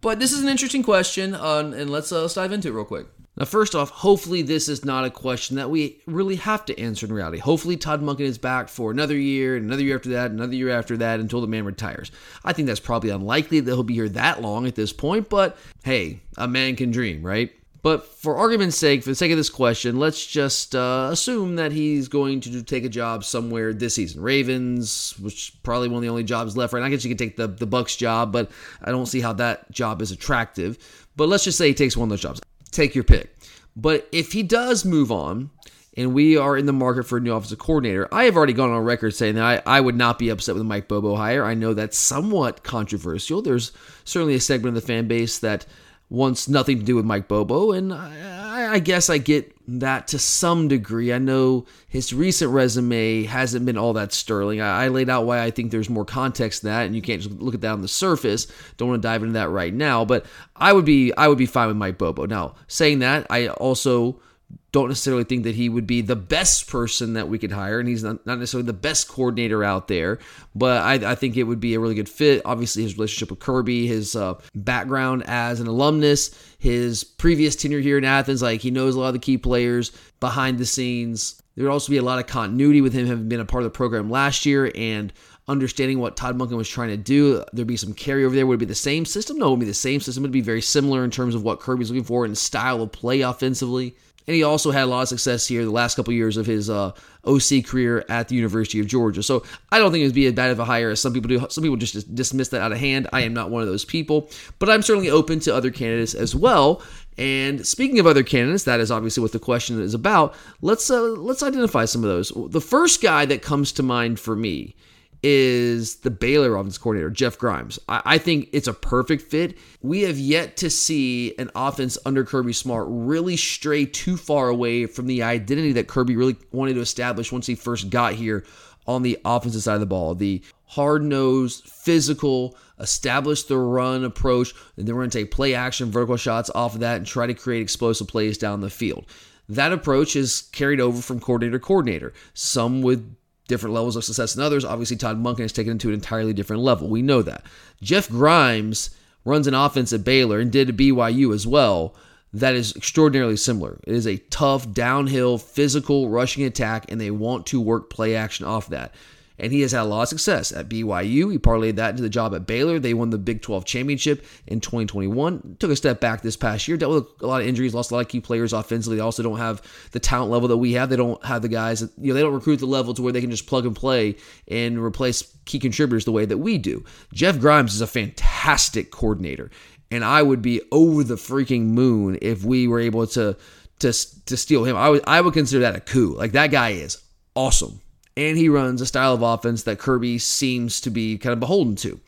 But this is an interesting question, uh, and let's, uh, let's dive into it real quick. Now, first off, hopefully this is not a question that we really have to answer in reality. Hopefully Todd Monken is back for another year, another year after that, another year after that, until the man retires. I think that's probably unlikely that he'll be here that long at this point, but hey, a man can dream, right? But for argument's sake, for the sake of this question, let's just uh, assume that he's going to take a job somewhere this season. Ravens, which probably one of the only jobs left right now. I guess you could take the the Bucs job, but I don't see how that job is attractive. But let's just say he takes one of those jobs take your pick. But if he does move on, and we are in the market for a new offensive coordinator, I have already gone on record saying that I, I would not be upset with Mike Bobo hire. I know that's somewhat controversial. There's certainly a segment of the fan base that wants nothing to do with Mike Bobo, and I, I, guess I get that to some degree. I know his recent resume hasn't been all that sterling. I, I laid out why I think there's more context to that, and you can't just look at that on the surface. Don't want to dive into that right now, but I would be I would be fine with Mike Bobo. Now, saying that, I also don't necessarily think that he would be the best person that we could hire, and he's not, not necessarily the best coordinator out there. But I, I, think it would be a really good fit. Obviously, his relationship with Kirby, his uh, background as an alumnus, his previous tenure here in Athens, like he knows a lot of the key players behind the scenes. There would also be a lot of continuity with him having been a part of the program last year and understanding what Todd Monken was trying to do. There'd be some carryover there. Would it be the same system? No, it would be the same system. It would be very similar in terms of what Kirby's looking for and style of play offensively. And he also had a lot of success here the last couple years of his uh, OC career at the University of Georgia. So I don't think it would be as bad of a hire as some people do. Some people just dismiss that out of hand. I am not one of those people, but I'm certainly open to other candidates as well. And speaking of other candidates, that is obviously what the question is about. Let's uh, let's identify some of those. The first guy that comes to mind for me is the Baylor offense coordinator, Jeff Grimes. I, I, think it's a perfect fit. We have yet to see an offense under Kirby Smart really stray too far away from the identity that Kirby really wanted to establish once he first got here on the offensive side of the ball. The hard nosed, physical, establish the run approach, and then we're going to take play action, vertical shots off of that, and try to create explosive plays down the field. That approach is carried over from coordinator to coordinator, some with different levels of success than others. Obviously, Todd Monken has taken it to an entirely different level. We know that. Jeff Grimes runs an offense at Baylor and did at BYU as well that is extraordinarily similar. It is a tough, downhill, physical rushing attack, and they want to work play action off that. And he has had a lot of success at BYU. He parlayed that into the job at Baylor. They won the Big 12 championship in 2021. Took a step back this past year, dealt with a lot of injuries, lost a lot of key players offensively. They also don't have the talent level that we have. They don't have the guys, you know, they don't recruit the level to where they can just plug and play and replace key contributors the way that we do. Jeff Grimes is a fantastic coordinator, and I would be over the freaking moon if we were able to to to steal him. I would I would consider that a coup. Like that guy is awesome and he runs a style of offense that Kirby seems to be kind of beholden to.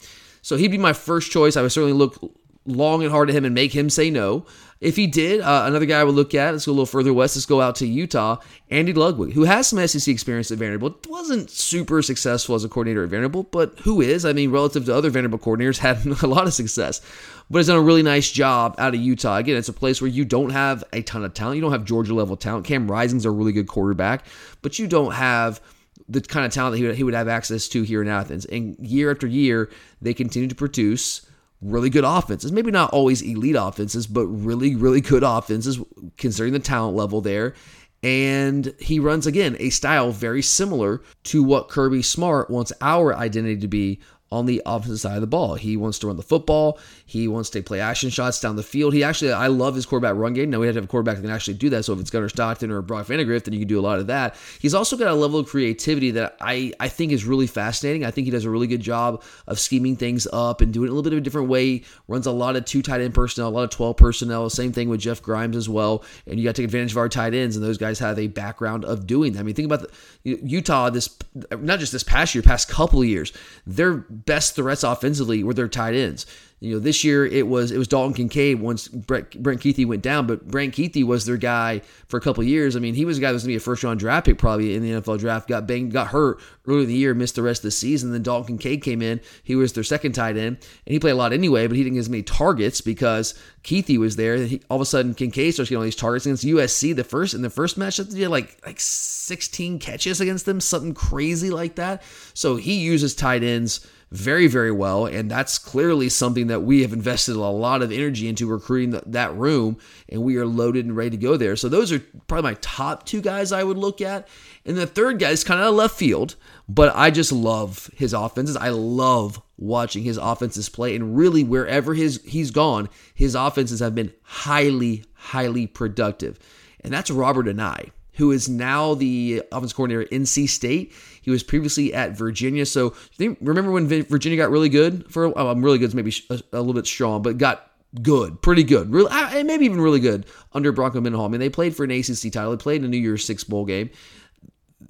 So he'd be my first choice. I would certainly look long and hard at him and make him say no. If he did, uh, another guy I would look at, let's go a little further west, let's go out to Utah, Andy Ludwig, who has some SEC experience at Vanderbilt. Wasn't super successful as a coordinator at Vanderbilt, but who is? I mean, relative to other Vanderbilt coordinators, [laughs] had a lot of success, but has done a really nice job out of Utah. Again, it's a place where you don't have a ton of talent. You don't have Georgia level talent. Cam Rising's a really good quarterback, but you don't have – the kind of talent that he would, he would have access to here in Athens. And year after year, they continue to produce really good offenses. Maybe not always elite offenses, but really, really good offenses considering the talent level there. And he runs again a style very similar to what Kirby Smart wants our identity to be on the opposite side of the ball. He wants to run the football. He wants to play action shots down the field. He actually, I love his quarterback run game. Now we have to have a quarterback that can actually do that. So if it's Gunnar Stockton or Brock Vandagriff, then you can do a lot of that. He's also got a level of creativity that I, I think is really fascinating. I think he does a really good job of scheming things up and doing it a little bit of a different way. Runs a lot of two tight end personnel, a lot of 12 personnel. Same thing with Jeff Grimes as well. And you got to take advantage of our tight ends, and those guys have a background of doing that. I mean, think about the, Utah, this not just this past year, past couple years, their best threats offensively were their tight ends. You know, this year it was it was Dalton Kincaid once Brent, Brent Kuithe went down, but Brent Kuithe was their guy for a couple years. I mean, he was a guy that was going to be a first round draft pick probably in the NFL draft. Got banged, got hurt early in the year, missed the rest of the season. Then Dalton Kincaid came in. He was their second tight end, and he played a lot anyway, but he didn't get as many targets because Kuithe was there. He, all of a sudden, Kincaid starts getting all these targets against USC. The first in the first match, he had like like 16 catches against them, something crazy like that. So he uses tight ends very, very well. And that's clearly something that we have invested a lot of energy into recruiting that room. And we are loaded and ready to go there. So those are probably my top two guys I would look at. And the third guy is kind of left field, but I just love his offenses. I love watching his offenses play. And really, wherever his he's gone, his offenses have been highly, highly productive. And that's Robert Anae who is now the offensive coordinator at NC State. He was previously at Virginia. So remember when Virginia got really good for oh, really good, maybe a, a, little bit strong, but got good, pretty good, really, uh, and maybe even really good under Bronco Mendenhall. I mean, they played for an ACC title. They played in a New Year's Six bowl game.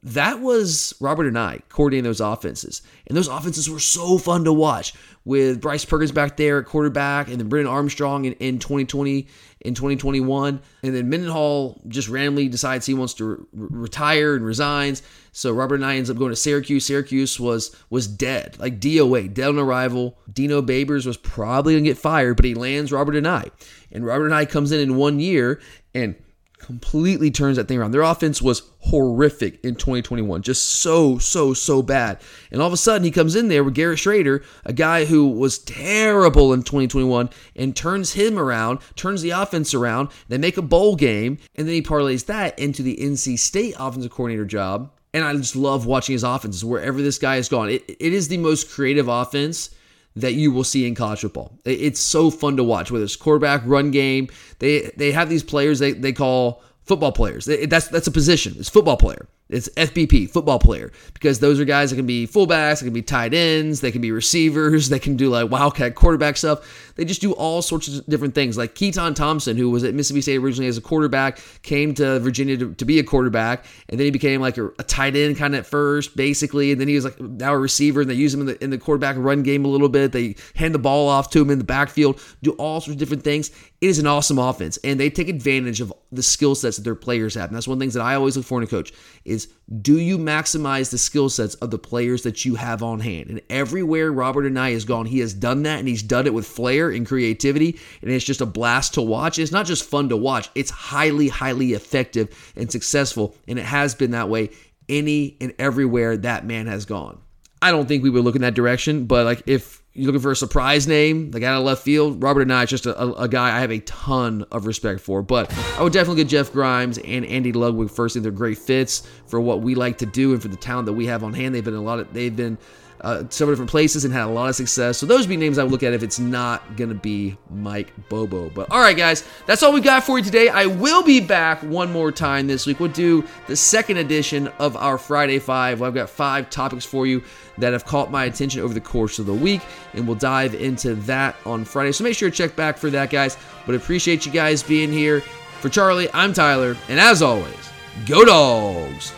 That was Robert Anae coordinating those offenses, and those offenses were so fun to watch with Bryce Perkins back there at quarterback, and then Brennan Armstrong in, in 2020 in 2021. And then Mendenhall just randomly decides he wants to re- retire and resigns. So Robert Anae ends up going to Syracuse. Syracuse was was dead, like DOA, dead on arrival. Dino Babers was probably gonna get fired, but he lands Robert Anae. And Robert Anae comes in in one year and completely turns that thing around. Their offense was horrific in 2021, just so, so, so bad. And all of a sudden, he comes in there with Garrett Shrader, a guy who was terrible in 2021, and turns him around, turns the offense around. They make a bowl game, and then he parlays that into the NC State offensive coordinator job. And I just love watching his offenses wherever this guy has gone. It, it is the most creative offense that you will see in college football. It's so fun to watch, whether it's quarterback, run game. They they have these players they, they call football players. That's that's a position. It's football player. It's FBP, football player, because those are guys that can be fullbacks, they can be tight ends, they can be receivers, [laughs] they can do like wildcat quarterback stuff. They just do all sorts of different things. Like Keytaon Thompson, who was at Mississippi State originally as a quarterback, came to Virginia to, to be a quarterback, and then he became like a, a tight end kind of at first, basically, and then he was like now a receiver, and they use him in the in the quarterback run game a little bit. They hand the ball off to him in the backfield, do all sorts of different things. It is an awesome offense, and they take advantage of the skill sets that their players have. And that's one of the things that I always look for in a coach is do you maximize the skill sets of the players that you have on hand? And everywhere Robert Anae has gone, he has done that and he's done it with flair and creativity. And it's just a blast to watch. It's not just fun to watch, it's highly, highly effective and successful. And it has been that way any and everywhere that man has gone. I don't think we would look in that direction, but like if you're looking for a surprise name, like out of left field, Robert Anae is just a, a, guy I have a ton of respect for. But I would definitely get Jeff Grimes and Andy Ludwig first. I they're great fits for what we like to do and for the talent that we have on hand. They've been a lot of, they've been uh, several different places and had a lot of success. So those would be names I would look at if it's not going to be Mike Bobo. But all right, guys, that's all we got for you today. I will be back one more time this week. We'll do the second edition of our Friday Five. I've got five topics for you that have caught my attention over the course of the week, and we'll dive into that on Friday. So make sure to check back for that, guys. But appreciate you guys being here. For Charlie, I'm Tyler, and as always, go dogs!